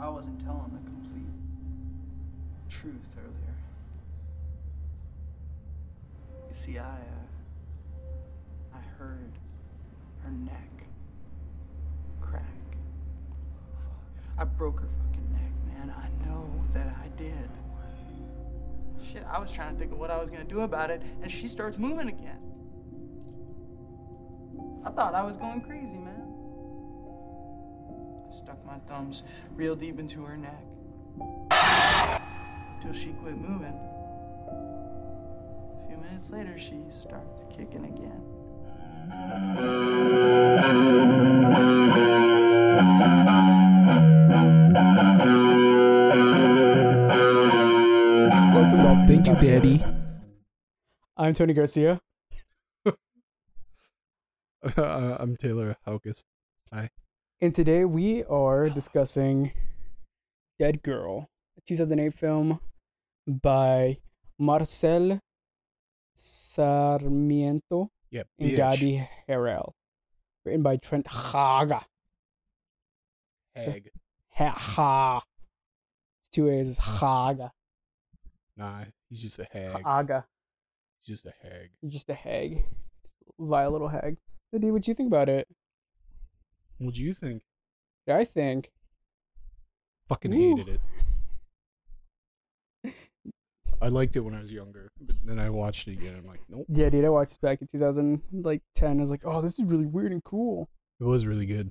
I wasn't telling the complete truth earlier. You see, I, uh, I heard her neck crack. I broke her fucking neck, man. I know that I did. Shit, I was trying to think of what I was gonna do about it, and she starts moving again. I thought I was going crazy, man. I stuck my thumbs real deep into her neck. Till she quit moving. A few minutes later, she starts kicking again. Welcome back. Thank you, Episode. Daddy. I'm Tony Garcia. Uh, I'm Taylor Haukus. And today we are discussing Deadgirl, a 2008 film by Marcel Sarmiento Yep. and Gadi Harel. Written by Trent Haaga. Hag. Ha ha. It's two A's. It's Haaga. Nah, he's just a hag. Haaga. He's just a hag. He's just a hag. Just a vile little hag. Dude, what do you think about it? What do you think? I think Fucking Ooh. hated it. I liked it when I was younger, but then I watched it again. I'm like, nope. Yeah, dude, I watched it back in 2010. like I was like, oh, this is really weird and cool. It was really good.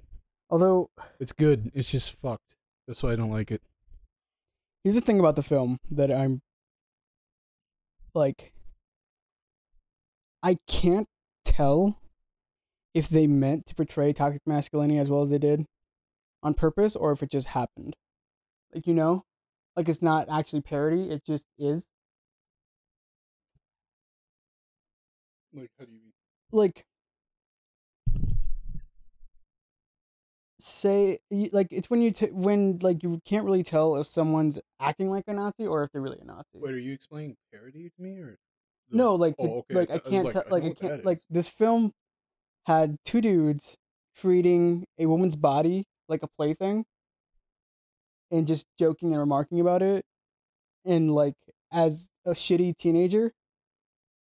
Although, It's good. It's just fucked. That's why I don't like it. here's the thing about the film that I'm like, I can't tell if they meant to portray toxic masculinity as well as they did on purpose or if it just happened. Like, you know, like it's not actually parody, it just is. Like, how do you mean? like say like it's when you t- when like you can't really tell if someone's acting like a Nazi or if they're really a Nazi. Wait, are you explaining parody to me or? the- no, like Oh, okay. like I was can't like, tell like know I can't like this film had two dudes treating a woman's body like a plaything and just joking and remarking about it and like as a shitty teenager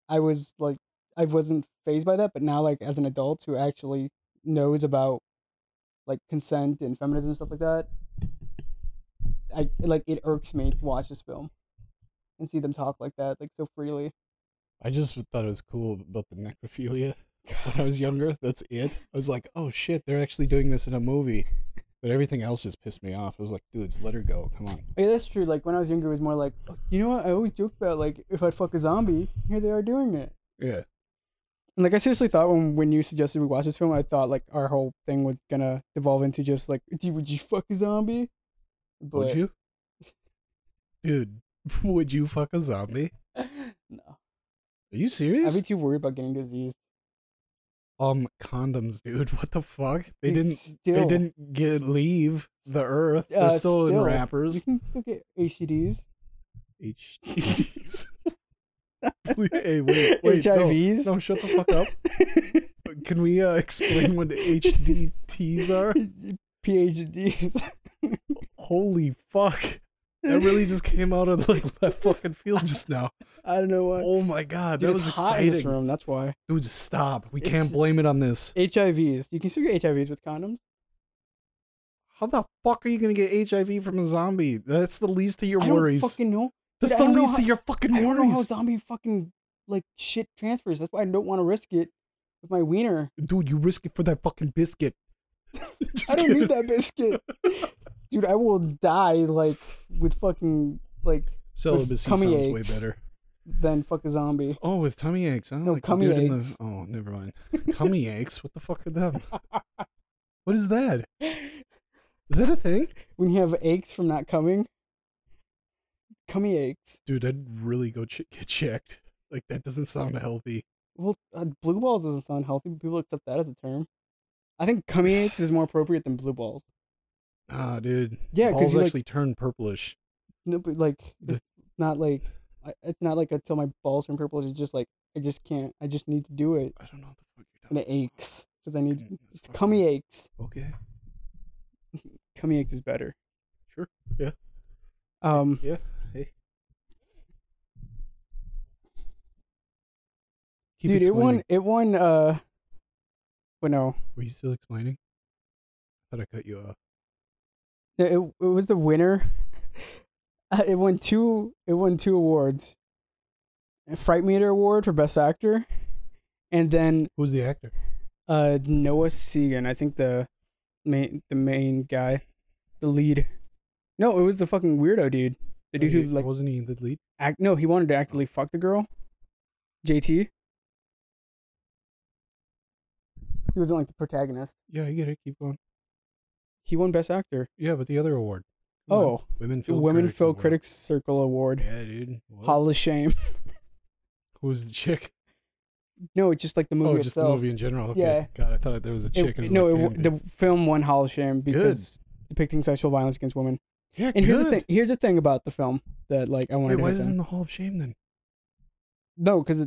I was like I wasn't phased by that, but now like as an adult who actually knows about like consent and feminism and stuff like that, I like it irks me to watch this film and see them talk like that, like so freely. I just thought it was cool about the necrophilia when I was younger. That's it. I was like, oh shit, they're actually doing this in a movie. But everything else just pissed me off. I was like, dudes, let her go. Come on. Yeah, that's true. Like when I was younger, it was more like, "Oh, you know what? I always joke about like if I'd fuck a zombie, here they are doing it. Yeah. And like I seriously thought when when you suggested we watch this film, I thought like our whole thing was gonna devolve into just like, would you fuck a zombie? But, Would you? Dude, would you fuck a zombie? no. Are you serious? I'd be too worried about getting disease. Um, condoms, dude. What the fuck? They Dude, didn't. They didn't get leave the earth. They're Uh, still, in still. wrappers. You can still get HDs. HDs. hey, wait, wait. no. HIVs. No, shut the fuck up. Can we uh, explain what the HDTs are? PhDs. Holy fuck. That really just came out of like left fucking field just now. I don't know why. Oh my god, Dude, that was hot in this exciting. room. That's why. Dude, stop. We It's- can't blame it on this. HIVs. You can still get HIVs with condoms. How the fuck are you gonna get HIV from a zombie? That's the least of your I don't worries. fucking know. That's Dude, the least how- of your fucking worries. I don't know how zombie fucking like shit transfers. That's why I don't want to risk it with my wiener. Dude, you risk it for that fucking biscuit. I don't kidding. need that biscuit. Dude, I will die like with fucking like Celibacy tummy sounds way better. than fuck a zombie. Oh, with tummy aches, huh? No, Like cummy dude aches. The... Oh, never mind. Cummy aches? What the fuck are them? What is that? Is that a thing? When you have aches from not coming. Cummy aches. Dude, I'd really go ch- get checked. Like, that doesn't sound healthy. Well, uh, blue balls doesn't sound healthy, but people accept that as a term. I think cummy aches is more appropriate than blue balls. Ah, dude. Yeah, Balls you, like- actually turn purplish. No, but like it's not like I, it's not like until my balls turn purple. It's just like I just can't. I just need to do it, I don't know what the fuck you're and talking it aches because I need. That's It's cummy aches. Okay. Cummy aches is better. Sure. Yeah. Um. Yeah. Hey. Keep dude, it won. explaining. It won. Uh. But no, Were you still explaining? I thought I cut you off. It, it was the winner. Uh, it won two. It won two awards. A Fright Meter Award for Best Actor, and then Who's the actor? uh Noah Segan. I think the main the main guy, the lead. No, it was the fucking weirdo dude. The dude Oh, who like wasn't he the lead? act. No, he wanted to actively fuck the girl. JT. He wasn't like the protagonist. Yeah, I get it. Keep going. He won Best Actor. Yeah, but the other award. Come on. Oh, Women Film Women Critics Film Critics Circle Award. Yeah, dude. What? Hall of Shame. Who's the chick? No, it's just like the movie oh, just itself. the movie in general. Okay. Yeah. God, I thought there was a It- chick. I was no, like, it, the film won Hall of Shame because depicting sexual violence against women. Yeah, And here's the thing. Here's the thing about the film that like I wanted Wait, to why is it in the Hall of Shame then? No, because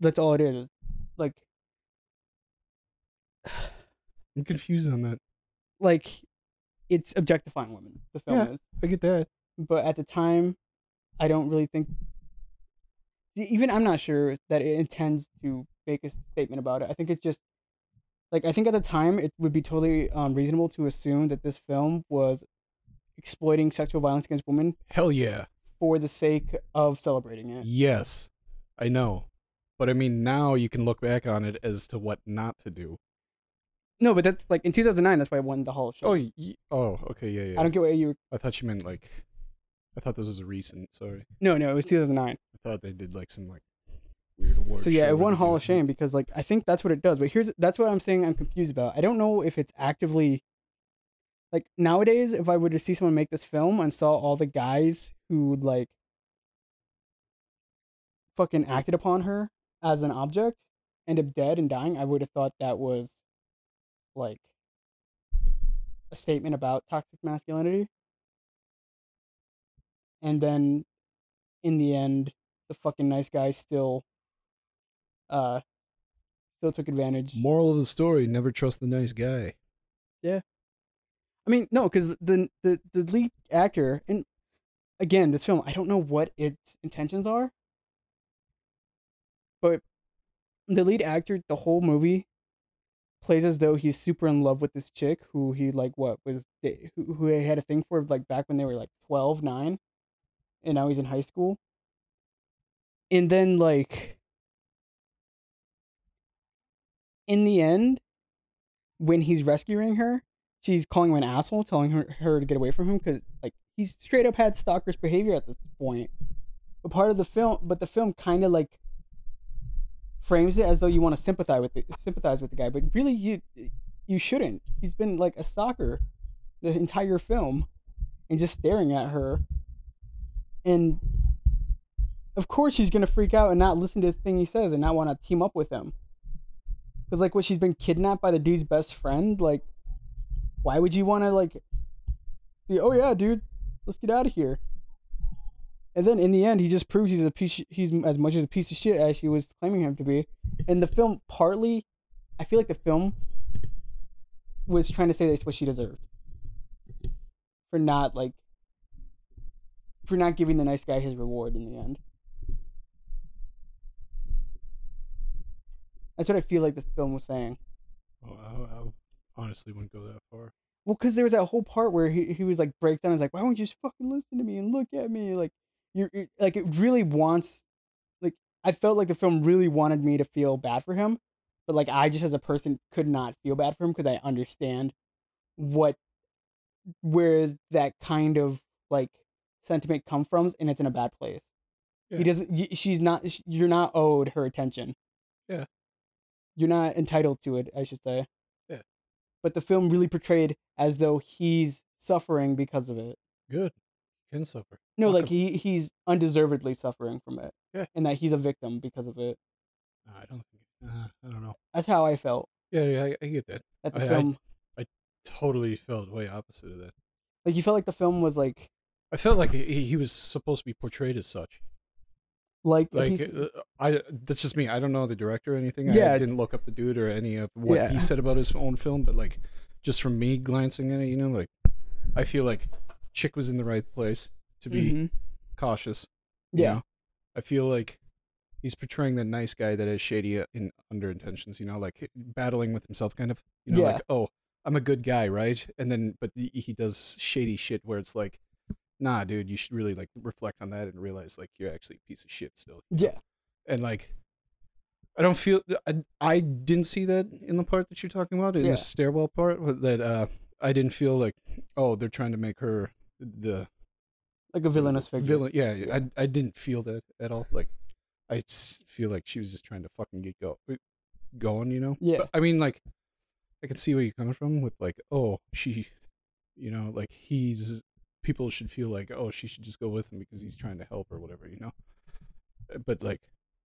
that's all it is. Like, I'm confused on that. like it's objectifying women. The film Yeah. is, I get that. but at the time, I don't really think. Even I'm not sure that it intends to make a statement about it. I think it's just like I think at the time it would be totally um, reasonable to assume that this film was exploiting sexual violence against women Hell yeah. for the sake of celebrating it. Yes, I know. But I mean, now you can look back on it as to what not to do. No, but that's like in 2009. That's why I won the Hall of Shame. Oh, y- oh, okay, yeah, yeah. I don't get what you. I thought you meant like. I thought this was a recent. Sorry, No, no, it was 2009. I thought they did like some like weird award. So yeah, it won Hall of Shame because like I think that's what it does. But here's that's what I'm saying. I'm confused about. I don't know if it's actively. Like nowadays, if I were to see someone make this film and saw all the guys who like fucking acted upon her as an object, end up dead and dying, I would have thought that was like a statement about toxic masculinity. And then in the end, the fucking nice guy still uh still took advantage. Moral of the story: Never trust the nice guy. Yeah. I mean, no, because the the the lead actor and again, this film, I don't know what its intentions are, but the lead actor, the whole movie, plays as though he's super in love with this chick who he like what was who who he had a thing for like back when they were like 12, 9, and now he's in high school, and then like in the end, when he's rescuing her, she's calling him an asshole, telling her, her to get away from him because like he's straight up had stalker's behavior at this point. But part of the film, but the film kind of like frames it as though you want to sympathize with the sympathize with the guy, but really you you shouldn't. He's been like a stalker the entire film and just staring at her. And of course she's gonna freak out and not listen to the thing he says and not want to team up with him. Cause like what she's been kidnapped by the dude's best friend, like why would you want to like be oh yeah dude let's get out of here and then in the end he just proves he's a piece he's as much as a piece of shit as she was claiming him to be and the film partly i feel like the film was trying to say that's what she deserved for not like for not giving the nice guy his reward in the end that's what i feel like the film was saying Oh, I, I honestly wouldn't go that far. Well, because there was that whole part where he, he was like break down. He's like, why won't you just fucking listen to me and look at me? Like, you're, you're like it really wants. Like, I felt like the film really wanted me to feel bad for him, but like I just as a person could not feel bad for him because I understand what where that kind of like sentiment come from, and it's in a bad place. Yeah. He doesn't. She's not. You're not owed her attention. Yeah. You're not entitled to it. I should say Yeah. but the film really portrayed as though he's suffering because of it. Good. Can suffer. No, like he he's undeservedly suffering from it. Yeah. And that he's a victim because of it. I don't think. Uh, I don't know. That's how I felt Yeah, yeah, I, I get that. at the I- I- film. Totally felt way opposite of that. like you felt like the film was like I felt like he, he was supposed to be portrayed as such. like, Like uh, I, that's just me. I don't know the director or anything. Yeah. I didn't look up the dude or any of what Yeah. he said about his own film. But like, just from me glancing at it, you know, like I feel like chick was in the right place to be Mhm. cautious. you Yeah. know? I feel like he's portraying the nice guy that has shady uh, in under intentions, you know, like battling with himself kind of. You know, Yeah. like, oh, I'm a good guy, right? And then but he he does shady shit where it's like, nah, dude, you should really like reflect on that and realize like you're actually a piece of shit still. Yeah. And like I don't feel I, I didn't see that in the part that you're talking about in Yeah. the stairwell part that uh I didn't feel like oh they're trying to make her the Like a villainous figure. villain. Yeah, I I didn't feel that at all. Like I feel like she was just trying to fucking get go going, you know. Yeah. But, I mean, like I can see where you're coming from with like, oh, she, you know, like he's people should feel like, oh, she should just go with him because he's trying to help or whatever, you know. Uh, But like,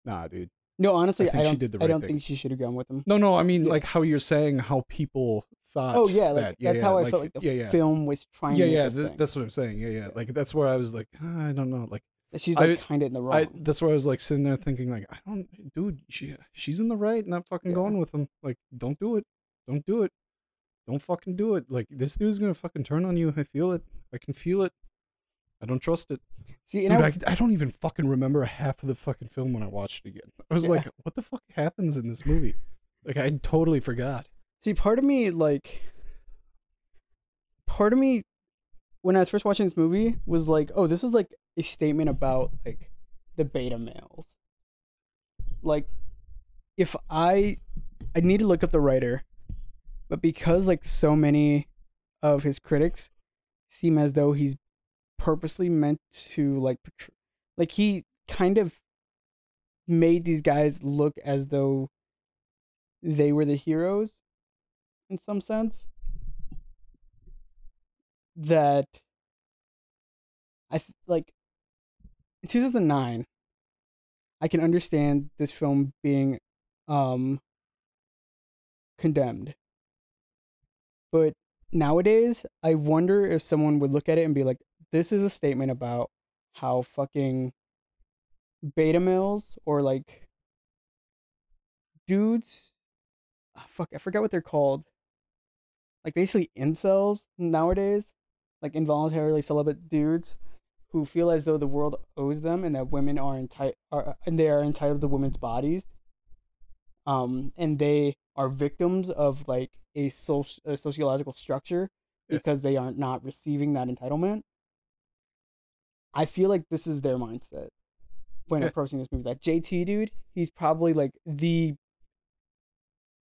nah, dude. No, honestly, I I, think she don't. did the I don't think she should have gone with him. No, no, I mean Yeah. like how you're saying how people thought. Oh yeah, like that. Yeah, that's yeah, how I felt like the yeah, yeah. film was trying. Yeah, yeah, th- that's what I'm saying. Yeah, yeah. Like that's where I was like, ah, I don't know, like. She's like kind of in the wrong. I that's where I was like sitting there thinking like I don't dude she she's in the right not fucking going with him like don't do it don't do it don't fucking do it like this dude's gonna fucking turn on you I feel it I can feel it I don't trust it See, and dude I, I, I don't even fucking remember half of the fucking film when I watched it again I was Yeah. like what the fuck happens in this movie like I totally forgot see, part of me like, part of me, when I was first watching this movie, was like, oh, this is like a statement about like the beta males. Like, if I, I need to look up the writer, but because like so many of his critics seem as though he's purposely meant to like, like he kind of made these guys look as though they were the heroes in some sense that i like in 2009 i can understand this film being um condemned. But nowadays i wonder if someone would look at it and be like this is a statement about how fucking beta males or like dudes ah, fuck i forgot what they're called like basically incels nowadays like involuntarily celibate dudes who feel as though the world owes them and that women are entitled are and they are entitled to women's bodies um and they are victims of like a, soci- a sociological structure Yeah. because they are not receiving that entitlement i feel like this is their mindset when Yeah. approaching this movie that jt dude he's probably like the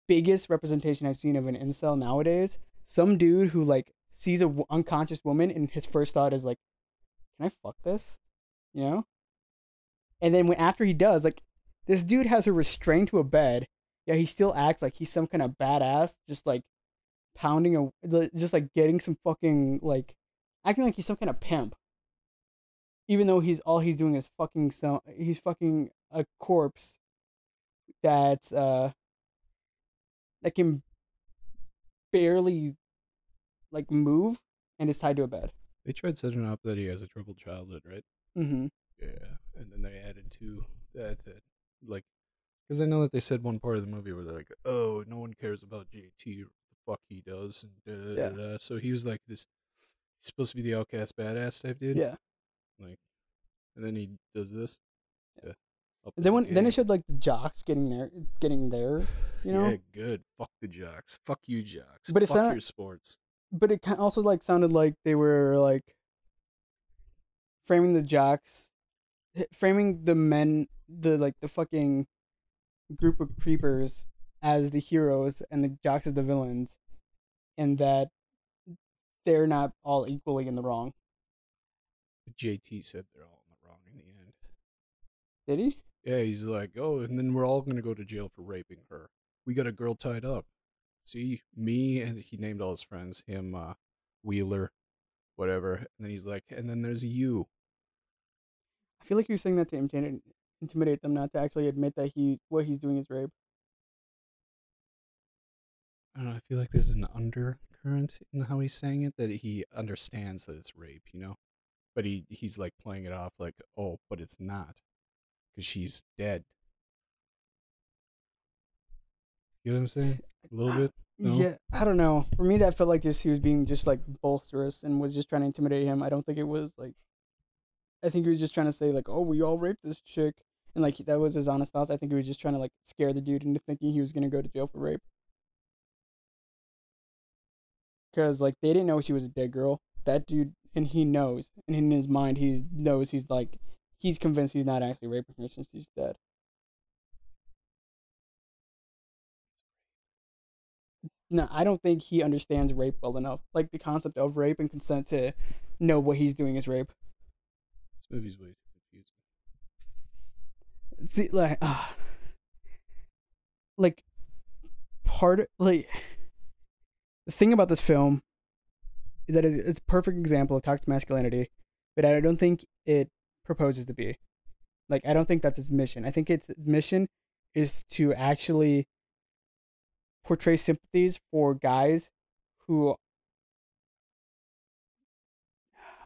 biggest representation I've seen of an incel nowadays. Some dude who like sees a w- unconscious woman and his first thought is like, "Can I fuck this?" You know. And then when after he does, like, this dude has her restrained to a bed. Yeah, he still acts like he's some kind of badass, just like pounding a, just like getting some fucking like, acting like he's some kind of pimp. Even though he's all he's doing is fucking some, he's fucking a corpse. That's uh that can barely like move and is tied to a bed. they tried setting up that he has a troubled childhood right Mm-hmm. Yeah, and then they added to that that like because I know that they said one part of the movie where they're like, "Oh, no one cares about JT or the fuck he does," and da, da, Yeah. da, da. so he was like this. He's supposed to be the outcast badass type dude. Yeah. Like, and then he does this. Yeah. Yeah. Then when then it showed like the jocks getting their getting theirs, you know. Yeah, good. Fuck the jocks. Fuck you, jocks. But it's Fuck not- your sports. But it also like sounded like they were like framing the jocks, framing the men, the like the fucking group of creepers as the heroes and the jocks as the villains, and that they're not all equally in the wrong. JT said they're all in the wrong in the end. Did he? Yeah, he's like, oh, and then we're all gonna go to jail for raping her. We got a girl tied up. See, me and he named all his friends, him, uh, Wheeler, whatever. And then he's like, and then there's you. I feel like was saying that to intimidate, intimidate them, not to actually admit that he what he's doing is rape. I don't know. I feel like there's an undercurrent in how he's saying it that he understands that it's rape, you know, but he he's like playing it off like, oh, but it's not, because she's dead. You know what I'm saying? A little bit. No? Yeah, I don't know. For me, that felt like just he was being just like bolsterous and was just trying to intimidate him. I don't think it was like. I think he was just trying to say like, "Oh, we all raped this chick," and like that was his honest thoughts. I think he was just trying to like scare the dude into thinking he was gonna go to jail for rape. Because like they didn't know she was a dead girl. That dude, and he knows, and in his mind, he knows he's like, he's convinced he's not actually raping her since she's dead. No, I don't think he understands rape well enough. Like the concept of rape and consent to know what he's doing is rape. This movie's way too confusing. See, like, ah, like, part like the thing about this film is that it's, it's a perfect example of toxic masculinity, but I don't think it proposes to be. Like, I don't think that's its mission. I think its mission is to actually portray sympathies for guys who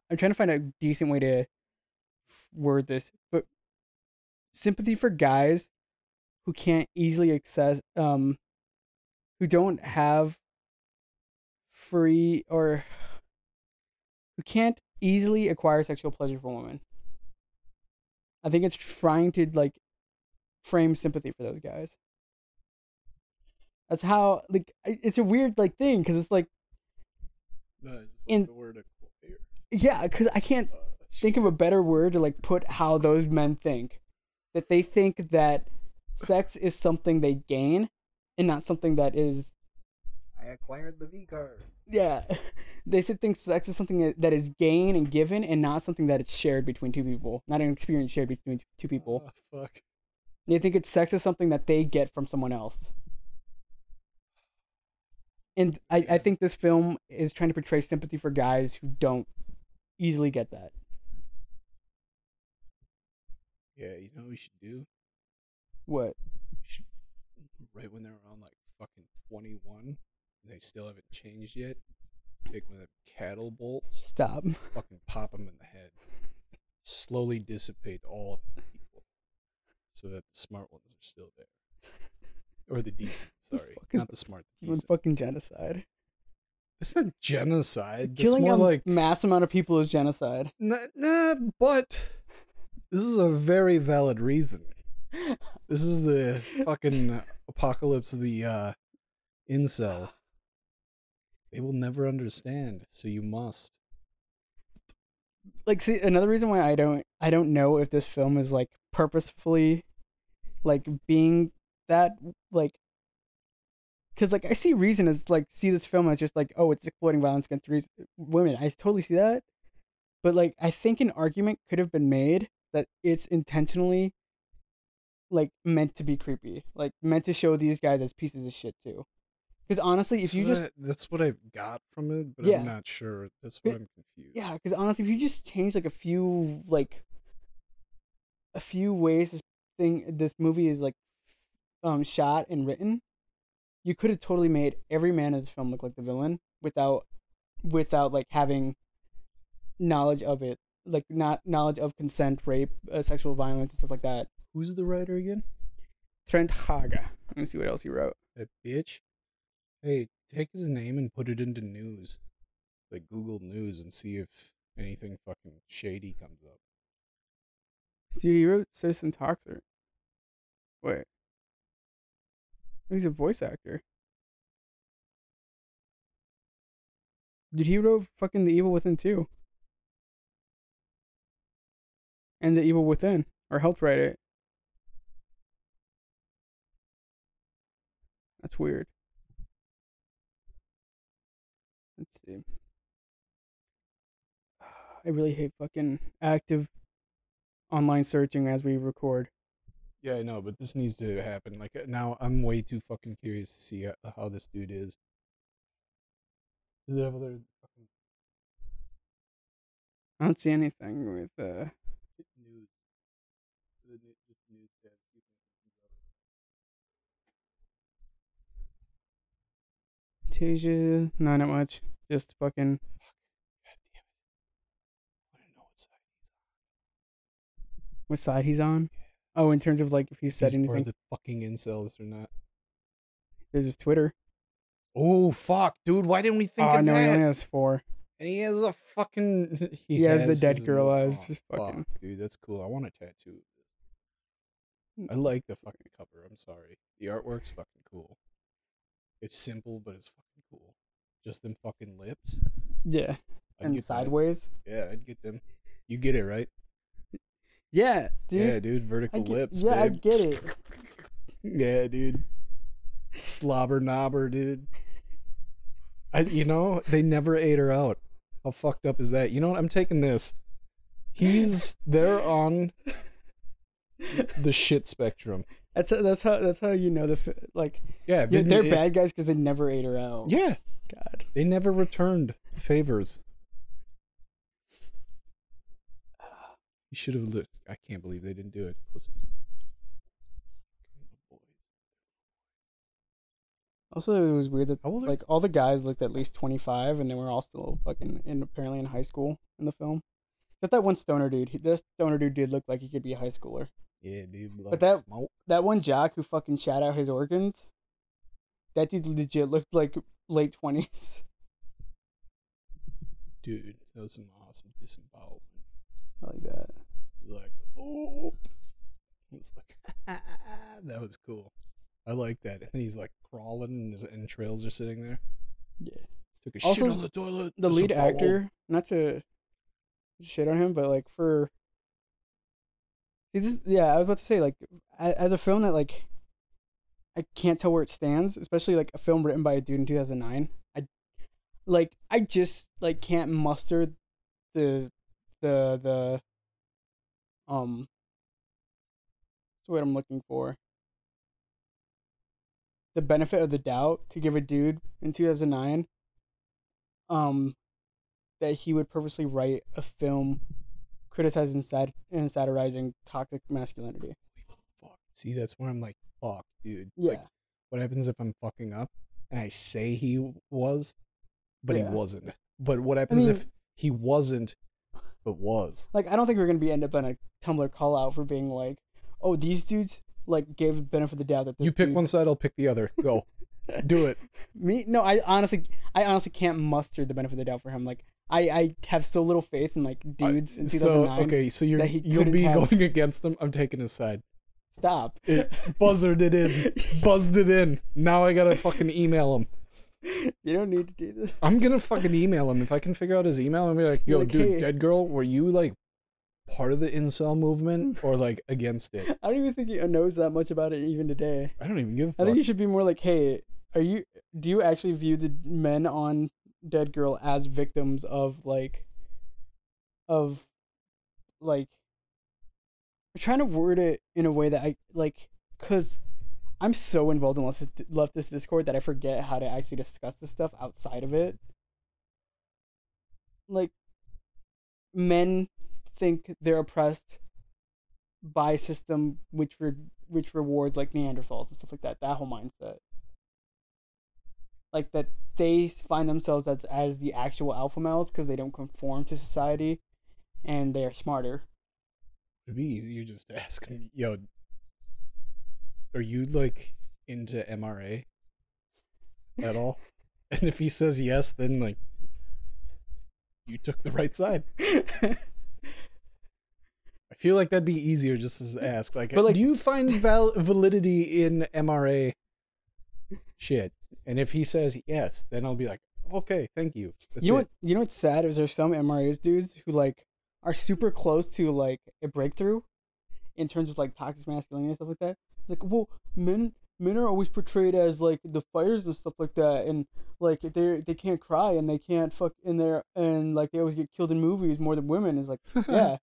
I'm trying to find a decent way to word this, but sympathy for guys who can't easily access um who don't have free or who can't easily acquire sexual pleasure from women. I think it's trying to like frame sympathy for those guys. That's how like it's a weird like thing because it's like No, I just In- the word acquire. yeah because I can't Uh, think of a better word to like put how those men think that they think that sex is something they gain and not something that is I acquired the V card. Yeah. They said think sex is something that- is gained and given and not something that it's shared between two people not an experience shared between two people. Oh, fuck. they think it's sex is something that they get from someone else. And I, I think this film is trying to portray sympathy for guys who don't easily get that. Yeah, you know what we should do? what? Should, right when they're around like fucking 21, and they still haven't changed yet, take one of the cattle bolts, stop fucking pop them in the head, slowly dissipate all of the people, so that the smart ones are still there. Or the decent, sorry. fucking- Not the smart, the Even decent. fucking genocide. It's not genocide. It's Killing more a like mass amount of people is genocide. Nah, nah, but this is a very valid reason. This is the fucking apocalypse of the uh, incel. They will never understand, so you must. Like, see, another reason why I don't, I don't know if this film is like purposefully, like being that, like, because like I see reason as like see this film as just like oh it's exploiting violence against reas uh, women. I totally see that, but like I think an argument could have been made that it's intentionally, like meant to be creepy, like meant to show these guys as pieces of shit too. Because honestly, if That's you just I- that's what I got from it, but Yeah. I'm not sure. That's what I'm confused. Yeah, because honestly, if you just change like a few like a few ways this thing this movie is like um shot and written, you could have totally made every man in this film look like the villain without without like having knowledge of it, like not knowledge of consent, rape, uh, sexual violence, and stuff like that. Who's the writer again? Trent Haaga. Let me see what else he wrote. That bitch. Hey, take his name and put it into news, like Google News, and see if anything fucking shady comes up. See, he wrote Citizen Toxie. Wait. Oh, he's a voice actor. Dude, he wrote fucking The Evil Within too. And The Evil Within, or helped write it. That's weird. Let's see. I really hate fucking active online searching as we record. Yeah, I know, but this needs to happen. Like uh, now, I'm way too fucking curious to see how, how this dude is. Does it have other fucking I don't see anything with uh news? The new- news tab, see if anything. Tasia. No, not much. Just fucking. God damn it! I want to know what side he's on. What side he's on? Oh, in terms of like if he's said he's part of the fucking incels or not. There's his Twitter. Oh fuck, dude! Why didn't we think oh of no, he only has four. And he has a fucking. He, He has the dead girl as oh, fuck, fucking- dude. That's cool. I want a tattoo. Hmm. I like the fucking cover. I'm sorry. The artwork's fucking cool. It's simple, but it's fucking cool. Just them fucking lips. Yeah, I'd and get that. sideways. Yeah, I'd get them. You get it right? Yeah, dude. yeah, dude. Vertical get, lips. yeah, I get it. Yeah, dude. Slobber knobber, dude. I, you know, they never ate her out. How fucked up is that? You know what? I'm taking this. He's they're on the shit spectrum. That's how, that's how that's how you know the like Yeah, yeah, they're it- bad guys because they never ate her out. Yeah, God. they never returned favors. You should have looked. I can't believe they didn't do it. Pussies. Also, it was weird that like all the guys looked at least twenty five, and they were all still fucking in apparently in high school in the film. Except that one stoner dude. He, this stoner dude did look like he could be a high schooler. Yeah, dude. But that- smoke. That one jock who fucking shot out his organs. That dude legit looked like late twenties. dude, that was some awesome disembowelment. I like that. Was like, oh, was like, that was cool. I like that. And he's like crawling, and his entrails are sitting there. Yeah. Took a Also, shit on the toilet. the lead actor, not to shit on him, but like for this, yeah, I was about to say like as a film that like I can't tell where it stands, especially like a film written by a dude in 2009. I like I just like can't muster the the the um the word I'm looking for? The benefit of the doubt to give a dude in 2009 um that he would purposely write a film criticizing sat- and satirizing toxic masculinity. Fuck. See, that's where I'm like, fuck, dude. Yeah. Like, what happens if I'm fucking up and I say he was, but Yeah. he wasn't? But what happens if mean- he wasn't, but was? like I don't think we're gonna be end up on a Tumblr call out for being like, oh, these dudes like gave the benefit of the doubt that this You pick dude- one side, I'll pick the other. Go. Do it. Me no, I honestly I honestly can't muster the benefit of the doubt for him. Like I I have so little faith in like dudes in so okay, so you're you'll be have- going against them. I'm taking his side. Stop. It buzzed it in, buzzed it in. Now I gotta fucking email him. you don't need to do this. I'm gonna fucking email him if I can figure out his email. I'm gonna be like, yo, Like, dude, hey. dead girl, were you like part of the incel movement or like against it? I don't even think he knows that much about it even today. I don't even give a I think you should be more like, hey, are you? Do you actually view the men on Deadgirl as victims of like, of, like, I'm trying to word it in a way that I like, cause I'm so involved in leftist, Discord that I forget how to actually discuss this stuff outside of it. Like, men think they're oppressed by a system which re- which rewards like Neanderthals and stuff like that. That whole mindset, like that they find themselves as as the actual alpha males because they don't conform to society, and they are smarter. It'd be easier just to ask him, yo, are you like into MRA at all? and if he says yes, then like you took the right side. I feel like that'd be easier just to ask. Like, But, like- do you find val- validity in MRA shit? And if he says yes, then I'll be like, okay, thank you. That's you know it. what? You know what's sad is there's some MRAs dudes who like are super close to like a breakthrough in terms of like toxic masculinity and stuff like that. It's like, well, men men are always portrayed as like the fighters and stuff like that, and like they they can't cry and they can't fuck in there and like they always get killed in movies more than women. Is like, yeah,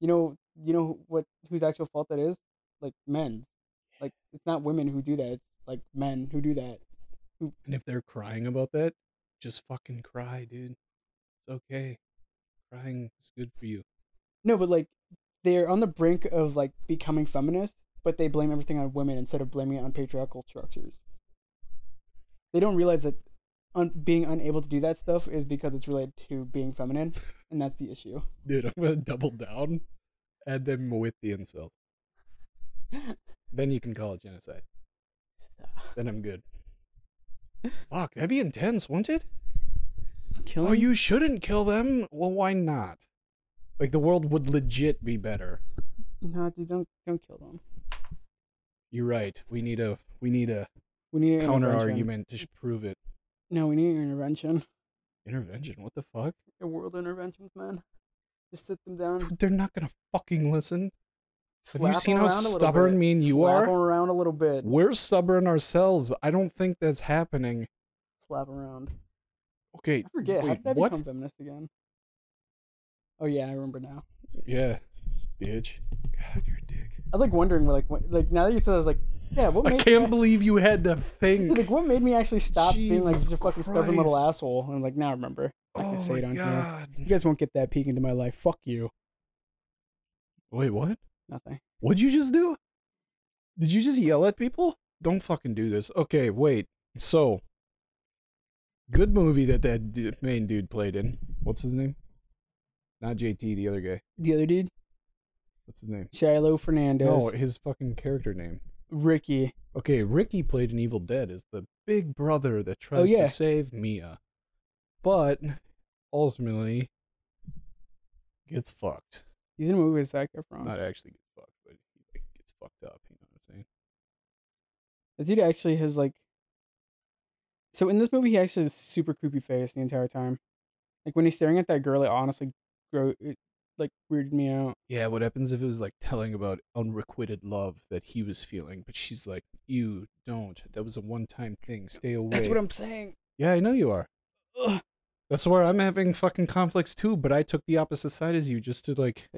you know, you know what whose actual fault that is? Like men. Like it's not women who do that. It's like men who do that. And if they're crying about that, just fucking cry, dude. It's okay. Crying is good for you. No, but like they're on the brink of like becoming feminist, but they blame everything on women instead of blaming it on patriarchal structures. They don't realize that un- being unable to do that stuff is because it's related to being feminine, and that's the issue. Dude, I'm gonna double down. Add them with the incels. Then you can call it genocide. Then I'm good. Fuck, that'd be intense, wouldn't it? Kill Oh, you shouldn't kill them. Well, why not? Like the world would legit be better. No, dude, don't don't kill them. You're right. We need a we need a We need an counter argument to prove it. No, we need an intervention. Intervention? What the fuck? A world interventions, man. Just sit them down. They're not gonna fucking listen. Have you seen how around a little stubborn me and you slap are? them around a little bit. We're stubborn ourselves. I don't think that's happening. Slap around. Okay. I forget. how did I what? become feminist again? Oh yeah, I remember now. Yeah, bitch. God, you're a dick. I was like wondering, like, what, like now that you said, it, I was like, yeah, what made me I can't me, believe you had to think. like, what made me actually stop being like Jesus such a fucking stubborn little asshole? And I'm like, now I remember. I can oh say my it on here. god. You guys won't get that peek into my life. Fuck you. Wait, what? Nothing. What'd you just do? Did you just yell at people? Don't fucking do this. Okay, wait. So, good movie that that d- main dude played in. What's his name? Not JT, the other guy. The other dude, What's his name? Shiloh Fernandez, No, his fucking character name. Ricky. Okay, Ricky played in Evil Dead as the big brother that tries Oh, yeah. to save Mia, but ultimately gets fucked. He's in a movie with Zac Efron. Not actually gets fucked, but he like, gets fucked up. You know what I'm saying? The dude actually has like. So in this movie, he actually has a super creepy face the entire time. Like when he's staring at that girl, it honestly, grow it like weirded me out. Yeah, what happens if it was like telling about unrequited love that he was feeling, but she's like, "You don't. That was a one-time thing. Stay away." That's what I'm saying. Yeah, I know you are. Ugh. That's where I'm having fucking conflicts too. But I took the opposite side as you, just to like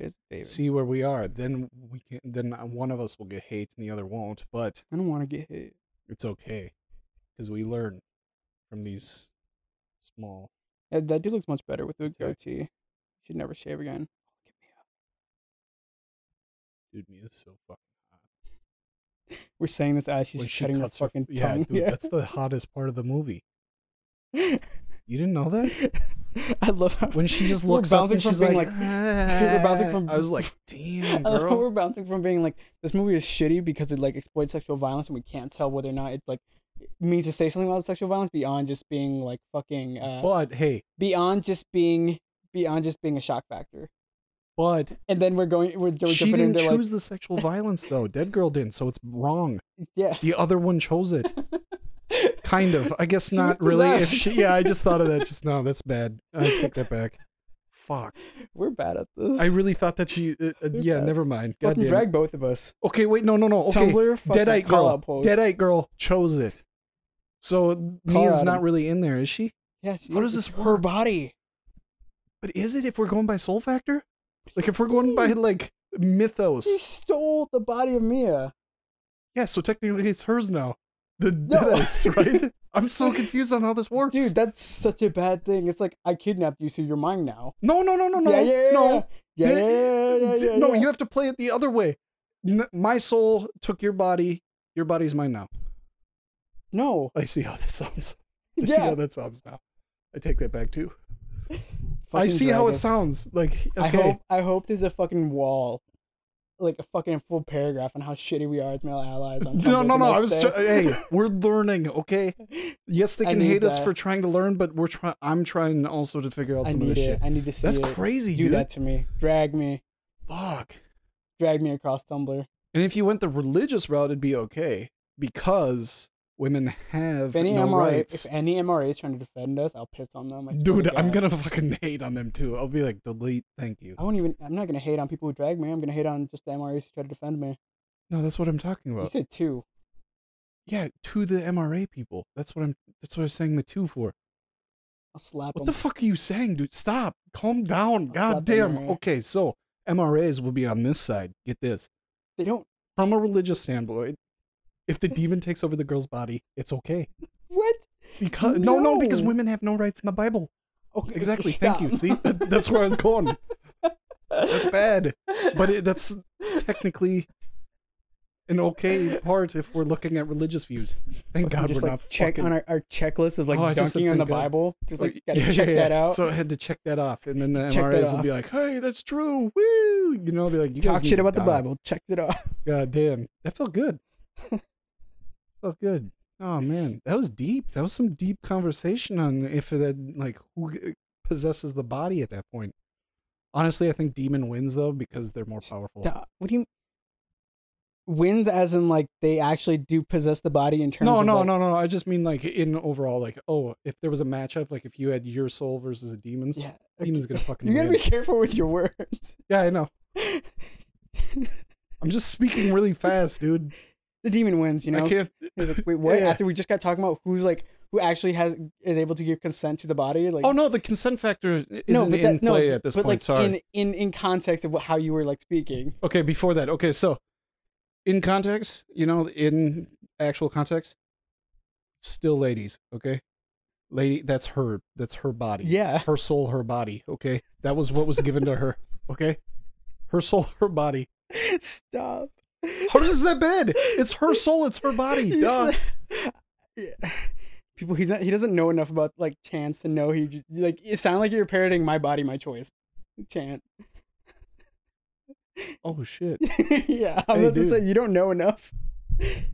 see where we are. Then we can. Then one of us will get hate and the other won't. But I don't want to get hit. it's okay, because we learn from these small. That, that dude looks much better with the goatee. Should never shave again. Up. Dude, Mia's so fucking hot. We're saying this as she's she cutting her cuts her, fucking yeah, tongue. dude, that's the hottest part of the movie. You didn't know that? I love how when she just looks up bouncing and from she's being like, like, we're bouncing from- I was like, damn, I love how girl. we're bouncing from being like this movie is shitty because it like exploits sexual violence and we can't tell whether or not it like it means to say something about sexual violence beyond just being like fucking uh But hey, beyond just being beyond just being a shock factor. but And then we're going we're, we're she didn't into choose the sexual violence though. Dead girl didn't, so it's wrong. yeah. The other one chose it. Kind of. I guess not really. If she, yeah, I just thought of that just no, That's bad. I take that back. Fuck. We're bad at this. I really thought that she. Uh, uh, yeah, bad. never mind. God damn drag both of us. Okay, wait, no, no, no. Okay, Tumblr Deadite girl. Deadite girl chose it. So Mia's not really in there, is she? Yeah, she, How does this her work? body? But is it if we're going by soul factor? Like if we're going by like mythos? He stole the body of Mia. Yeah, so technically it's hers now. The No. Deadites, right? I'm so confused on how this works. Dude, that's such a bad thing. It's like I kidnapped you, so you're mine now. no, no, no, no, no, yeah, yeah, yeah, no. yeah, yeah, yeah, yeah, yeah, no, you have to play it the other way. My soul took your body. Your body's mine now. no. I see how that sounds. I see how that sounds now. I take that back too. I see how it sounds. Like okay, I hope I hope there's a fucking wall, like a fucking full paragraph on how shitty we are as male allies. On no, no, no. I was. day. Hey, we're learning. Okay. Yes, they can hate us for trying to learn, but we're trying. I'm trying also to figure out I some of this it. shit. I need to see That's it. crazy, Do dude. that to me. Drag me. Fuck. Drag me across Tumblr. And if you went the religious route, it'd be okay because women have If any no MRA, rights. if any MRA is trying to defend us, I'll piss on them. Dude, I'm gonna fucking hate on them too. I'll be like, delete, thank you. I won't even. I'm not gonna hate on people who drag me. I'm gonna hate on just the MRAs who try to defend me. No, that's what I'm talking about. You said two. Yeah, to the MRA people. That's what I'm. That's what I was saying the two for. I'll slap What them. the fuck are you saying, dude? Stop. Calm down. I'll God damn. Okay, so MRAs will be on this side. Get this. they don't. From a religious standpoint, if the demon takes over the girl's body, it's okay. What? Because no, no, because women have no rights in the Bible. Okay, Exactly. stop. Thank you. See, that's where I was going. That's bad, but it, that's technically an okay part if we're looking at religious views. Thank Fucking God just we're like not check fucking. on our, our checklist of like Oh, I just said dunking on the God. Bible. Oh, just like gotta Yeah, check yeah, that yeah. out. So I had to check that off, and then the Check that MRAs will be like, "Hey, that's true." Woo! You know, be like, "You Talk shit about the. Bible. Check it off." God damn, that felt good. felt good. Oh man, that was deep. That was some deep conversation on if that like who possesses the body at that point. Honestly, I think demon wins though because they're more powerful. Duh, What do you wins as in like they actually do possess the body in terms No, of no, like, no, no, no. I just mean like in overall, like oh, if there was a matchup, like if you had your soul versus a demon's, Yeah. demon's gonna fucking You gotta win. be careful with your words. Yeah, I know. I'm just speaking really fast, dude. The demon wins, you know. I can't. Like, Wait, what? Yeah. After we just got talking about who's like who actually has is able to give consent to the body, like Oh no, the consent factor isn't no, but in that, no, play at this but point. like Sorry. in in in context of what, how you were like speaking. Okay, before that, okay, so in context, you know, in actual context, still ladies, okay? Lady, that's her. That's her body. Yeah. Her soul, her body, okay? That was what was given to her, okay? Her soul, her body. Stop. How is that bad? It's her soul, it's her body. Duh. Yeah. People, he's not, he doesn't know enough about like chance to know he like it sounds like you're parroting my body, my choice. Chant. Oh shit. yeah, I'm Hey, about to say you don't know enough.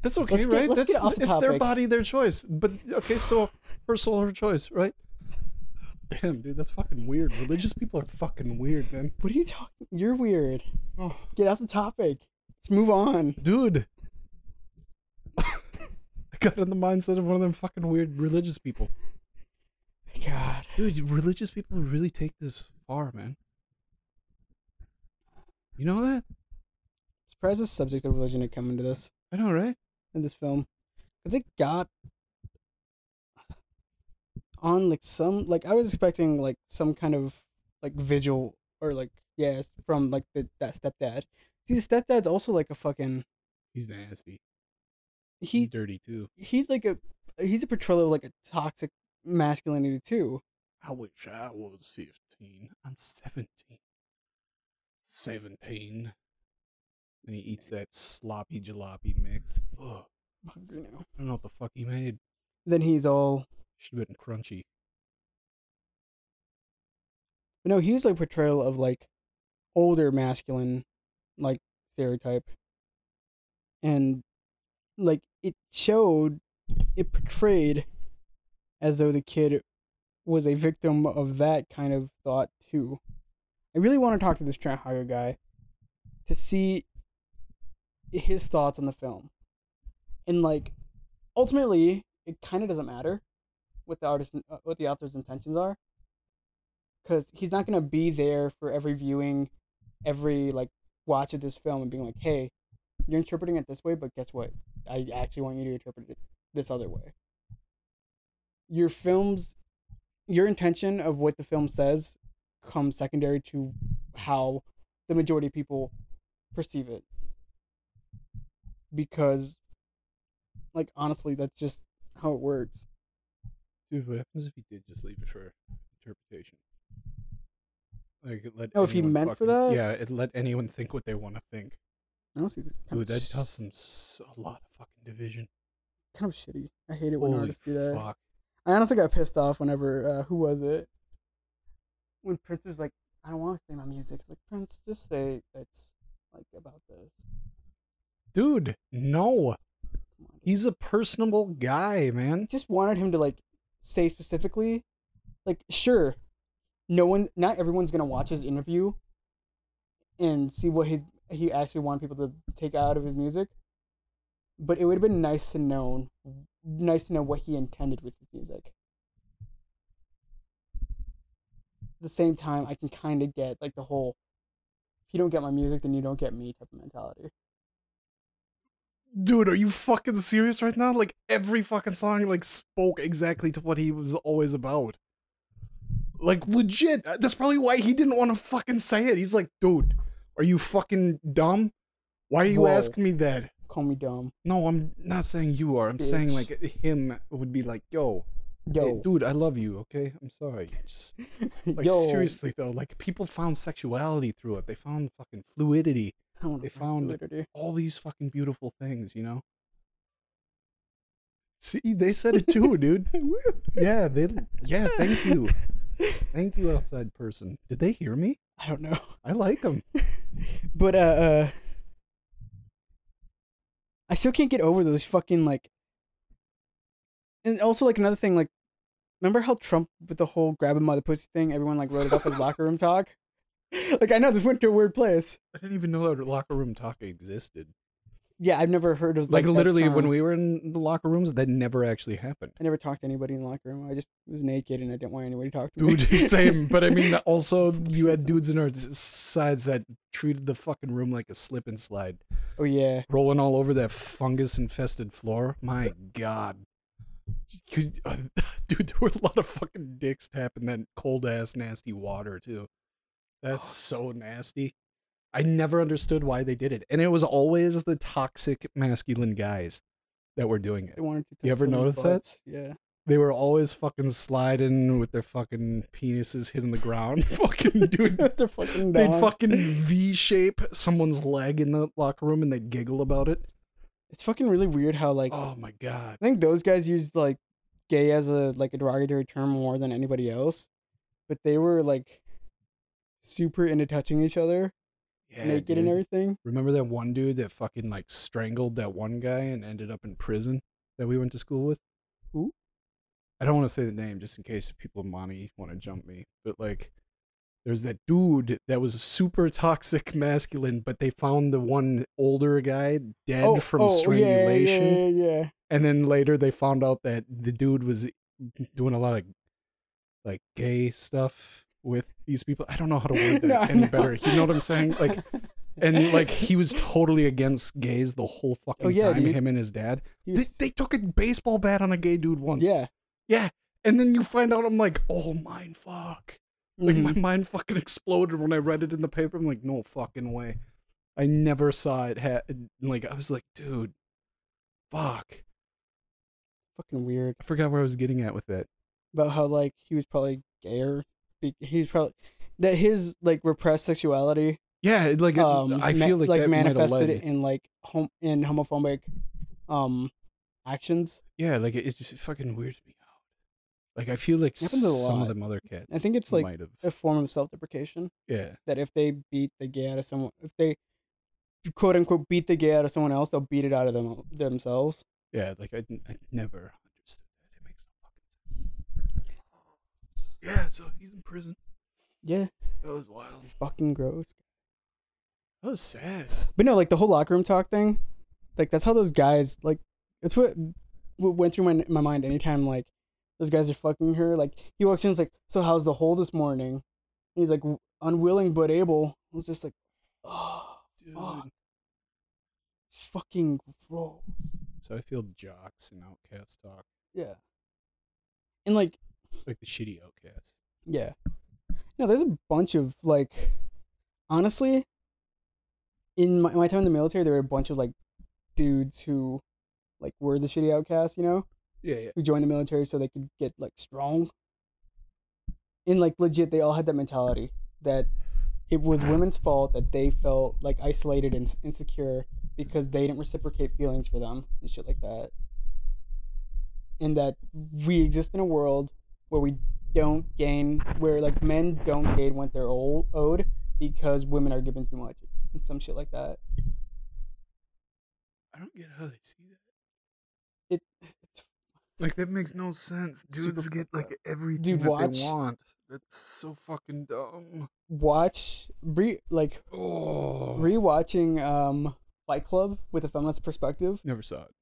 That's okay, get- right? let's That's get off the it's their body, their choice. But okay, so her soul, her choice, right? Damn, dude, that's fucking weird. Religious people are fucking weird, man. What are you talking? You're weird. Oh. Get off the topic. Let's move on. dude. I got in the mindset of one of them fucking weird religious people. My god. Dude, religious people really take this far, man. You know that? Surprised the subject of religion had come into this I know, right? in this film, because it got on like some like I was expecting like some kind of like vigil or like yes from like the that stepdad. See, stepdad's also like a fucking He's nasty. He's he's dirty too. he's like a he's a portrayal of like a toxic masculinity too. I wish I was 15. I'm 17. 17. And he eats that sloppy jalopy mix. Ugh, oh, know. I don't know what the fuck he made. Then he's all Should have been crunchy. But no, he's like portrayal of like older masculine like stereotype. And like it showed it portrayed as though the kid was a victim of that kind of thought too. I really want to talk to this Trent Haaga guy to see his thoughts on the film. And like ultimately it kind of doesn't matter what the artist uh, what the author's intentions are because he's not gonna be there for every viewing, every like watch of this film and being like, "Hey, you're interpreting it this way, but guess what? I actually want you to interpret it this other way." Your film's, your intention of what the film says, comes secondary to how the majority of people perceive it. Because, like honestly, that's just how it works. Dude, what happens if he did just leave it for interpretation? Like, let Oh, if he meant for that? Yeah, it let anyone think what they want to think. Honestly, Dude, that sh- does some s- a lot of fucking division. kind of shitty. I hate it when Holy artists do that. fuck! I honestly got pissed off whenever uh, who was it? When Prince was like, "I don't want to play my music." It's like Prince, just say it's like about this. Dude, no, he's a personable guy, I man. just wanted him to like say specifically, like, sure, no one, not everyone's gonna watch his interview and see what his he actually wanted people to take out of his music. But it would have been nice to know, nice to know what he intended with his music. At the same time, I can kind of get like the whole, if you don't get my music, then you don't get me type of mentality. Dude, are you fucking serious right now? Like every fucking song like spoke exactly to what he was always about. Like legit. uh, That's probably why he didn't want to fucking say it. He's like, dude, are you fucking dumb? Why are you Whoa. asking me that? Call me dumb, No, I'm not saying you are. I'm saying like him would be like, yo, hey, yo, dude, I love you. Okay, I'm sorry. Just like yo. seriously though, like people found sexuality through it. They found fucking fluidity. They found- fluidity. All these fucking beautiful things, you know. See, they said it too, dude. Yeah, they. Yeah, thank you, thank you, outside person. Did they hear me? I don't know. I like them. But uh, uh I still can't get over those fucking like and also like another thing, like remember how Trump with the whole grab him by the pussy thing, everyone like wrote it off as locker room talk. Like I know this went to a weird place. I didn't even know that locker room talk existed. Yeah, I've never heard of Like, that literally, when we were in the locker rooms, that never actually happened. I never talked to anybody in the locker room. I just was naked and I didn't want anybody to talk to me. Dude, same. But I mean, also, you had dudes in our sides that treated the fucking room like a slip and slide, oh yeah, rolling all over that fungus infested floor. My God. Could, uh, dude, there were a lot of fucking dicks tapping that cold ass, nasty water, too. That's so nasty. I never understood why they did it. And it was always the toxic masculine guys that were doing it. they wanted to. You ever notice that? Yeah. They were always fucking sliding with their fucking penises hitting the ground. fucking dude. They're fucking They'd fucking V shape someone's leg in the locker room and they'd giggle about it. It's fucking really weird how like Oh my god. I think those guys used like gay as a like a derogatory term more than anybody else, but they were like super into touching each other Yeah, naked and everything. Remember that one dude that fucking like strangled that one guy and ended up in prison that we went to school with? Who? I don't want to say the name just in case people Monty want to jump me, but like there's that dude that was super toxic masculine, but they found the one older guy dead oh, from oh, strangulation. Yeah, yeah, yeah, yeah. And then later they found out that the dude was mm, doing a lot of like gay stuff with these people. I don't know how to word that No, any better. You know what I'm saying? Like and like he was totally against gays the whole fucking Oh, yeah, time. dude. Him and his dad. He They, they took a baseball bat on a gay dude once. yeah. Yeah. And then you find out I'm like, oh mind fuck. Like Mhm. my mind fucking exploded when I read it in the paper. I'm like, no fucking way. I never saw it. Ha- like I was like, dude, fuck. fucking weird I forgot where I was getting at with that. about how like he was probably gayer. Be- He's probably that his like repressed sexuality. Yeah, like it- Um, I ma- feel like, like that manifested in like hom- in homophobic, um, actions. Yeah, like it, it just fucking weirds me out. Like I feel like some of the them other cats. I think it's like a form of self-deprecation. Yeah, that if they beat the gay out of someone, if they quote unquote beat the gay out of someone else, they'll beat it out of them themselves. yeah. Like I, I never understood that. It makes no fucking sense. Yeah, so he's in prison. Yeah, That was wild. fucking gross. That was sad. But no, like the whole locker room talk thing, like that's how those guys like. That's what, what went through my my mind anytime like those guys are fucking her. Like he walks in, and is like, "So how's the hole this morning?" And he's like, "Unwilling but able." I was just like, "Oh, Dude. fuck, fucking gross." So I feel jocks and outcast talk, Yeah, and like like the shitty outcasts. Yeah. No, there's a bunch of like honestly in my, my time in the military there were a bunch of like dudes who like were the shitty outcasts, you know, Yeah, yeah. who joined the military so they could get like strong. And like legit they all had that mentality that it was women's fault that they felt like isolated and insecure because they didn't reciprocate feelings for them and shit like that. And that we exist in a world where we don't gain, where like men don't gain what they're old, owed because women are given too much and some shit like that. I don't get how they see that. It it's Like that makes no sense. Dudes get like everything Dude, that watch- they want. That's so fucking dumb. watch re like Oh, rewatching um Fight Club with a feminist perspective. never saw it.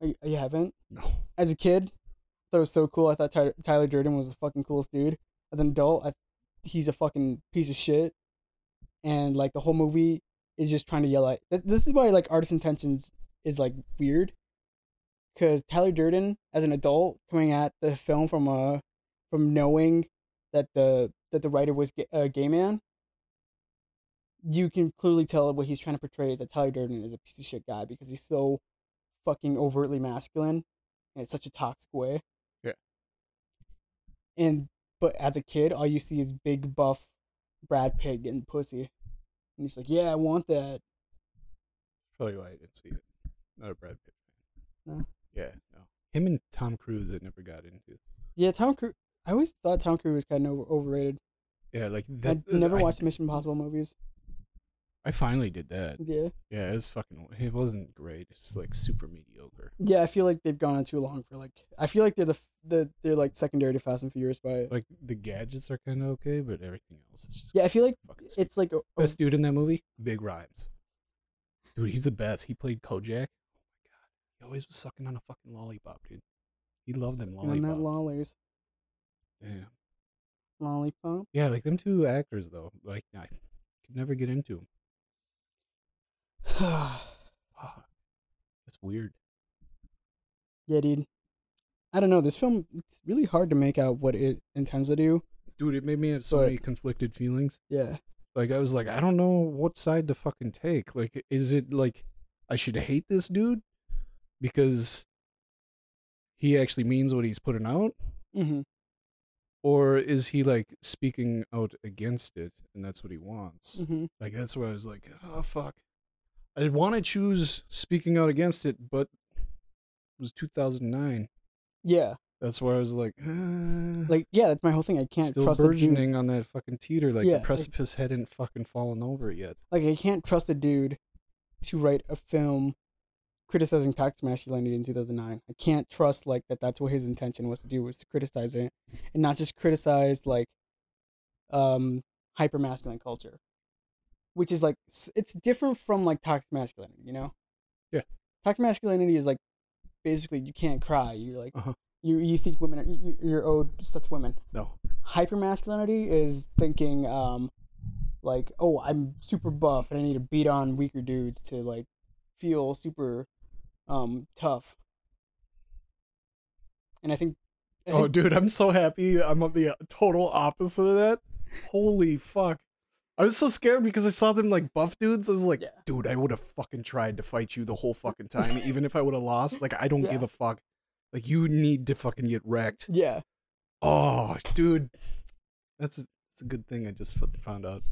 You, you haven't? No. As a kid, that was so cool. I thought Ty- Tyler Durden was the fucking coolest dude. As an adult, I, he's a fucking piece of shit. And like the whole movie is just trying to yell at. This, is why like Artist Intentions is like weird. Because Tyler Durden, as an adult, coming at the film from a from knowing that the that the writer was a gay man, you can clearly tell what he's trying to portray is that Tyler Durden is a piece of shit guy because he's so fucking overtly masculine in such a toxic way. And but as a kid, all you see is big buff Brad Pitt getting pussy, and he's like, "Yeah, I want that." Oh, Probably why I didn't see it. Not a Brad Pitt fan. No? Yeah, no. Him and Tom Cruise, I never got into. Yeah, Tom Cruise. I always thought Tom Cruise was kind of overrated. Yeah, like that. I never I- watched Mission Impossible movies. I finally did that. Yeah. Yeah, it was fucking. It wasn't great. It's like super mediocre. Yeah, I feel like they've gone on too long for like. I feel like they're the the they're like secondary to Fast and Furious by. Like the gadgets are kind of okay, but everything else is just Yeah, I feel like stupid. it's like a, best dude in that movie. Ving Rhames. Dude, he's the best. He played Kojak. Oh my god, he always was sucking on a fucking lollipop, dude. He loved them on that lollipops. lollies Damn. lollipop. Yeah, like them two actors though. Like I could never get into them. Yeah, That's weird. Yeah, dude. I don't know. This film it's really hard to make out what it intends to do. Dude, it made me have so But- many conflicted feelings. Yeah. Like I was like, I don't know what side to fucking take. Like, is it like I should hate this dude because he actually means what he's putting out, Mm-hmm. or is he like speaking out against it and that's what he wants? Mm-hmm. Like that's where I was like, oh fuck. I want to choose speaking out against it, but it was 2009. Yeah. That's where I was like, uh, Like yeah, that's my whole thing. I can't still trust burgeoning on that fucking teeter. Like Yeah, the like- precipice hadn't fucking fallen over yet. Like I can't trust a dude to write a film criticizing toxic masculinity in 2009. I can't trust like that. That's what his intention was to do was to criticize it, and not just criticize like um hyper masculine culture, which is like it's different from like toxic masculinity. You know? Yeah. Toxic masculinity is like basically you can't cry. You're like Uh-huh. you you think women are you, you're owed stuff to women No. hypermasculinity is thinking um like oh i'm super buff and i need to beat on weaker dudes to like feel super um tough and i think I Oh, think- dude, I'm so happy. I'm on the total opposite of that. Holy fuck. I was so scared because I saw them like buff dudes. I was like, Yeah. dude, I would have fucking tried to fight you the whole fucking time, even if I would have lost. Like, I don't Yeah. give a fuck. Like, you need to fucking get wrecked. yeah Oh, dude. That's a, that's a good thing I just found out.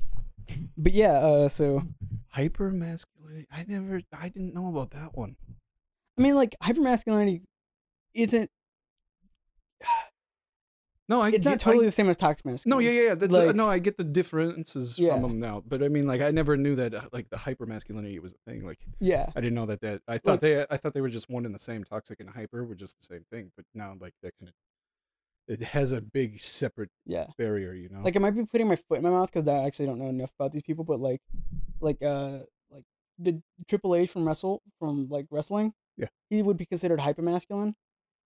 but yeah uh so Hyper masculinity. I never, I didn't know about that one. i mean like hypermasculinity isn't No, I it's get- not totally I- the same as toxic No, yeah, yeah, yeah. That's uh, Like- no, I get the differences Yeah. from them now, but I mean, like, I never knew that uh, like the hyper masculinity was a thing. Like, yeah I didn't know that that I thought Like- they I thought they were just one and the same. Toxic and hyper were just the same thing, but now like that kind of it has a big separate yeah barrier, you know. like I might be putting my foot in my mouth because I actually don't know enough about these people, but like, like uh, like the Triple H from wrestle from like wrestling, Yeah. he would be considered hyper masculine,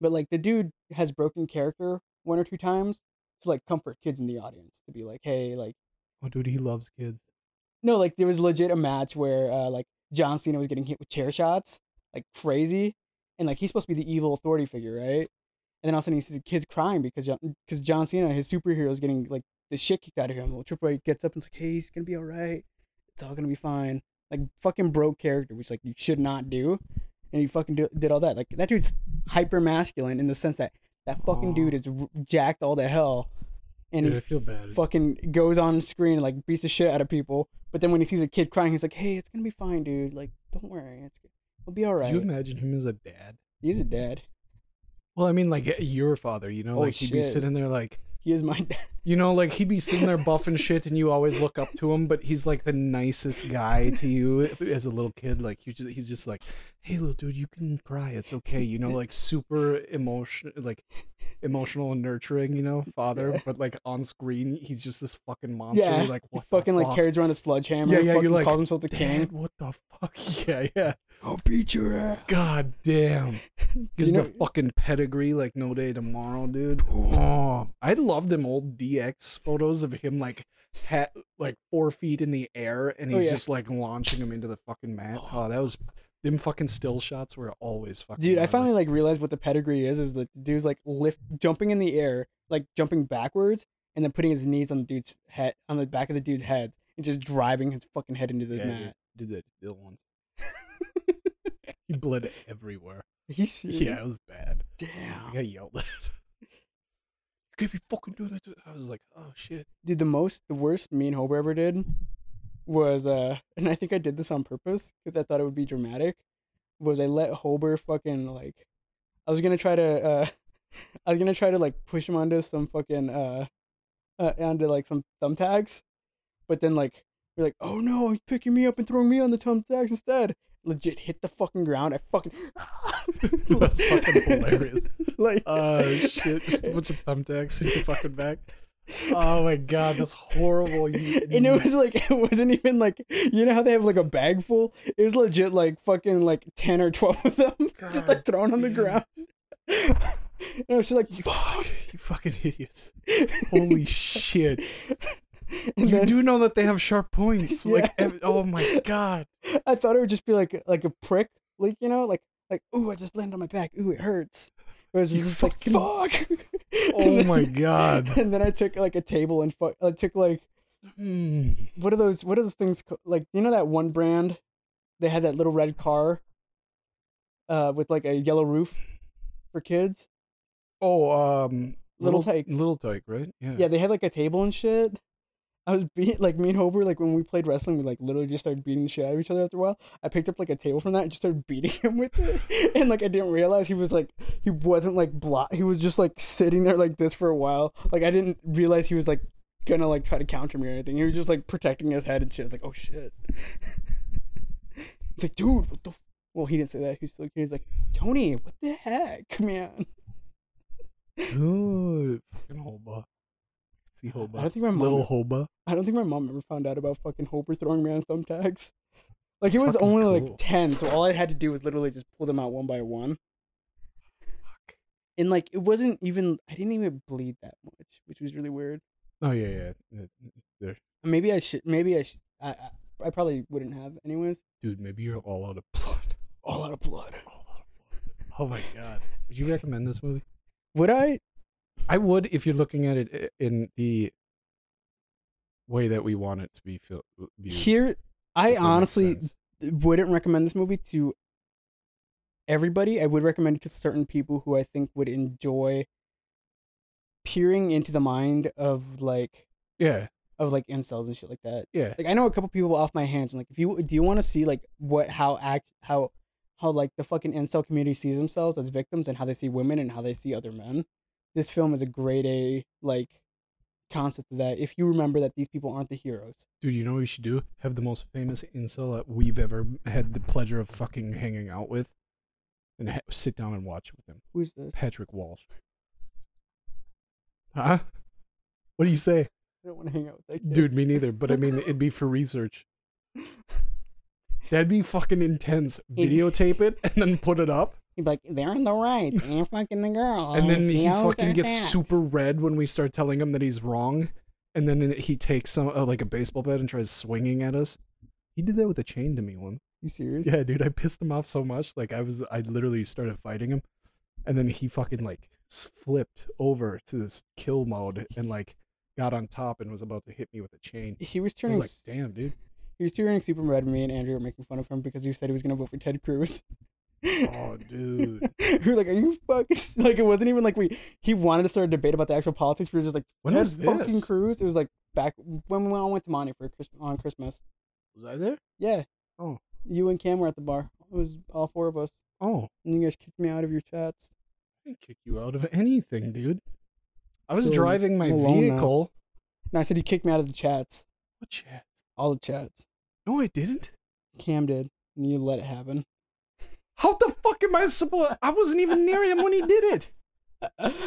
but like the dude has broken character one or two times to like comfort kids in the audience to be like, hey, like oh, dude, he loves kids. no, like there was legit a match where uh like John Cena was getting hit with chair shots like crazy, and like he's supposed to be the evil authority figure, right? And then all of a sudden he sees kids crying because John, because John Cena, his superhero, is getting like the shit kicked out of him. Well, Triple H gets up and is like, "Hey, he's gonna be all right. It's all gonna be fine." Like fucking broke character, which like you should not do, and he fucking do, did all that. Like that dude's hyper masculine in the sense that that fucking Aw. dude is r- jacked all the hell, and Dude, he I feel bad. fucking goes on screen and like beats the shit out of people. But then when he sees a kid crying, he's like, "Hey, it's gonna be fine, dude. Like, don't worry, it's we'll be all Could right." you imagine him as a dad? He's a dad. Well, I mean, like eh, your father, you know, Oh, like he'd be shit. sitting there, like He is my dad. You know, like he'd be sitting there buffing shit, and you always look up to him, but he's like the nicest guy to you as a little kid. Like you just, he's just like, hey, little dude, you can cry, it's okay, you know, like super emotion, like emotional and nurturing, you know, father. Yeah. But like on screen, he's just this fucking monster. Yeah, You're like what? the fucking like fuck? carries around a sledgehammer. Yeah, yeah, you're like, calls himself the king. what the fuck? Yeah, yeah. I'll beat your ass. God damn. Gives you know- the fucking pedigree like no day tomorrow, dude. Oh, I love them old DX photos of him like hat like four feet in the air and Oh, he's yeah. just like launching him into the fucking mat. Oh, oh that was them fucking still shots were always fucking. Dude, I finally like realized what the pedigree is. Is the dude's like lift, jumping in the air, like jumping backwards, and then putting his knees on the dude's head, on the back of the dude's head, and just driving his fucking head into the yeah, mat. Did, did that Bill once. he bled everywhere. Are you serious? Yeah, it was bad. I Damn. got yelled at. Can't be fucking doing that. to-" I was like, oh shit. Dude, the most, the worst me and Hober ever did was, uh, and I think I did this on purpose because I thought it would be dramatic. Was I let Hober fucking like, I was gonna try to, uh, I was gonna try to like push him onto some fucking, uh, uh onto like some thumbtacks, but then like You're like, oh no, he's picking me up and throwing me on the thumbtacks instead. Legit hit the fucking ground. I fucking. That's fucking hilarious. like, Oh shit! Just a bunch of thumbtacks in the fucking back. Oh my god, that's horrible. You, and it was like it wasn't even like you know how they have like a bag full. It was legit like fucking like ten or twelve of them just like God thrown on the ground. and I was just like, you, fuck, you fucking idiots. Holy shit. And You then do know that they have sharp points. Like, Yeah. ev- oh my god. I thought it would just be like like a prick, like you know, like like ooh, I just landed on my back. Ooh, it hurts. It was just like fuck. Oh then- my god. And then I took like a table and fu- I took like Hmm. what are those what are those things ca- like you know that one brand they had that little red car uh with like a yellow roof for kids Oh, um, Little Tikes. Little Tike, right? Yeah. yeah they had like a table and shit i was beat like me and hober like when we played wrestling we like literally just started beating the shit out of each other after a while. I picked up like a table from that and just started beating him with it. And like i didn't realize he was like he wasn't like block he was just like sitting there like this for a while. Like i didn't realize he was like gonna like try to counter me or anything. He was just like protecting his head and shit. I was like oh shit. He's like dude what the f-? well he didn't say that. He's like he's like tony what the heck man? Dude, fucking. See Hoba. I don't think my mom- Little Hoba. I don't think my mom ever found out about fucking Hoper throwing me on thumbtacks. Like it was only cool. like ten, so all I had to do was literally just pull them out one by one. Fuck. And like it wasn't even I didn't even bleed that much, which was really weird. Oh yeah, yeah. yeah. There, Maybe I should maybe I should I I, I probably wouldn't have anyways. dude. Maybe you're all out of blood. All out of blood. All out of blood. Oh my god. Would you recommend this movie? Would I? I would if you're looking at it eh, in the way that we want it to be fil- uh, viewed. Here I honestly wouldn't recommend this movie to everybody. I would recommend it to certain people who I think would enjoy peering into the mind of like Yeah, of like incels and shit like that. yeah. Like I know a couple people off my hands, and like if you do you want to see like what how act how how like the fucking incel community sees themselves as victims and how they see women and how they see other men, this film is a great a like concept of that. If you remember that these people aren't the heroes. Dude, you know what we should do? Have the most famous incel that we've ever had the pleasure of fucking hanging out with, and ha- sit down and watch it with him. Who's this? Patrick Walsh. Huh? What do you say? I don't want to hang out with that kid. Dude, me neither. But I mean, it'd be for research. That'd be fucking intense. Videotape it and then put it up. Be like, they're in the right, and fucking the girl. And then he fucking gets tax." super red when we start telling him that he's wrong. And then he takes some uh, like a baseball bat and tries swinging at us. He did that with a chain to me once. You serious? Yeah, dude, I pissed him off so much. Like I was, I literally started fighting him, and then he fucking like flipped over to this kill mode and like got on top and was about to hit me with a chain. He was I was turning. like, damn, dude. he was turning super red. Me and Andrew were making fun of him because he said he was gonna vote for Ted Cruz. Oh, dude. we were like, "Are you fucking like?" It wasn't even like we. He wanted to start a debate about the actual politics. We were just like, When "Ted was fucking this? Cruz." It was like back when we all went to Monty for Christmas on Christmas. Was I there? Yeah. Oh. You and Cam were at the bar. It was all four of us, Oh, and you guys kicked me out of your chats. I didn't kick you out of anything, dude. I was So, driving my now. vehicle. No, I said you kicked me out of the chats. What chats? All the chats. No, I didn't. Cam did, and you let it happen. How the fuck am I supposed? I wasn't even near him when he did it. I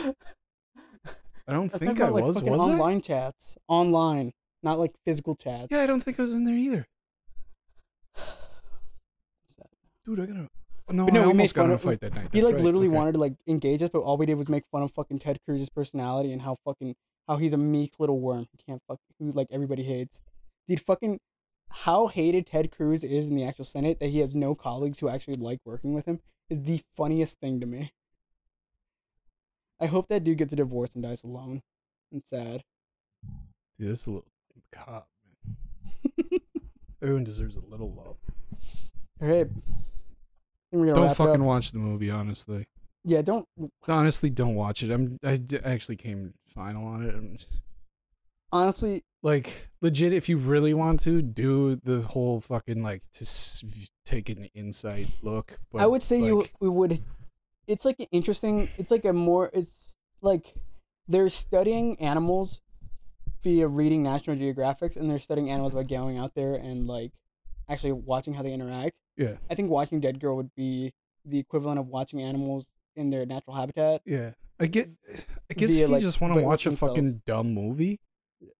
don't think I like, was. Was I? online chats, online, not like physical chats. Yeah, I don't think I was in there either. What's that? Dude, I gotta. No, But no, I we almost made got in a fight that night. He like right, literally okay. wanted to like engage us, but all we did was make fun of fucking Ted Cruz's personality and how fucking how he's a meek little worm who can't fuck who like everybody hates. Dude, fucking how hated Ted Cruz is in the actual Senate that he has no colleagues who actually like working with him is the funniest thing to me. I hope that dude gets a divorce and dies alone and sad. Dude, this is a little cop, man. Everyone deserves a little love. All right. Don't fucking watch the movie, honestly. Yeah, don't. Honestly, don't watch it. I'm. I actually came final on it. Honestly, like legit, if you really want to do the whole fucking like to s- take an inside look. But I would say you we would. It's like an interesting. It's like a more. It's like they're studying animals via reading National Geographics and they're studying animals by going out there and like actually watching how they interact. Yeah. I think watching Deadgirl would be the equivalent of watching animals in their natural habitat. Yeah. I get. I guess Via, if you like, just want to watch a themselves. fucking dumb movie,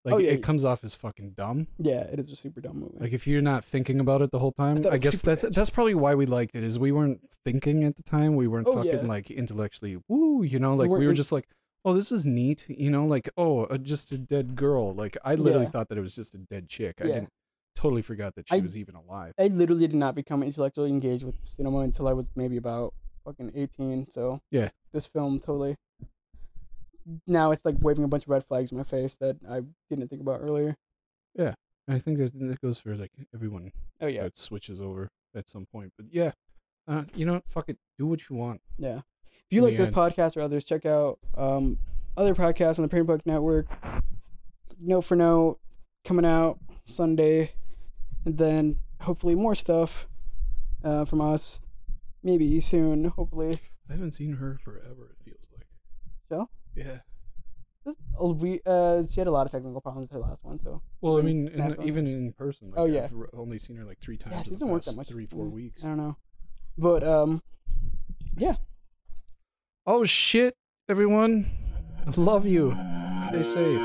like Oh, yeah. it comes off as fucking dumb. Yeah, it is a super dumb movie. Like if you're not thinking about it the whole time, thought I, guess that's edgy. that's probably why we liked it. Is we weren't thinking at the time. We weren't Oh, fucking yeah. like intellectually woo. You know, like weren't we were just like, oh, this is neat. You know, like oh, uh, just a dead girl. Like I literally Yeah. thought that it was just a dead chick. I didn't totally forgot that she I- was even alive. I literally did not become intellectually engaged with cinema until I was maybe about fucking 18. So Yeah. this film totally. Now it's like waving a bunch of red flags in my face that I didn't think about earlier. Yeah, I think that that goes for like everyone Oh yeah, that switches over at some point. But yeah, uh, you know, fuck it, do what you want. yeah. If you In like this end. podcast or others, check out um other podcasts on the Print Book Network. Note for note coming out Sunday, and then hopefully more stuff uh, from us. Maybe soon, hopefully. I haven't seen her forever. It feels like. So? Yeah. Oh, we uh, she had a lot of technical problems her last one, so Well, I mean, in the, even in person. Like Oh, yeah. I've only seen her like three times. yeah, she doesn't work that much. Three, four Mm, weeks. I don't know, but um, yeah. Oh shit, everyone! I love you. Stay safe.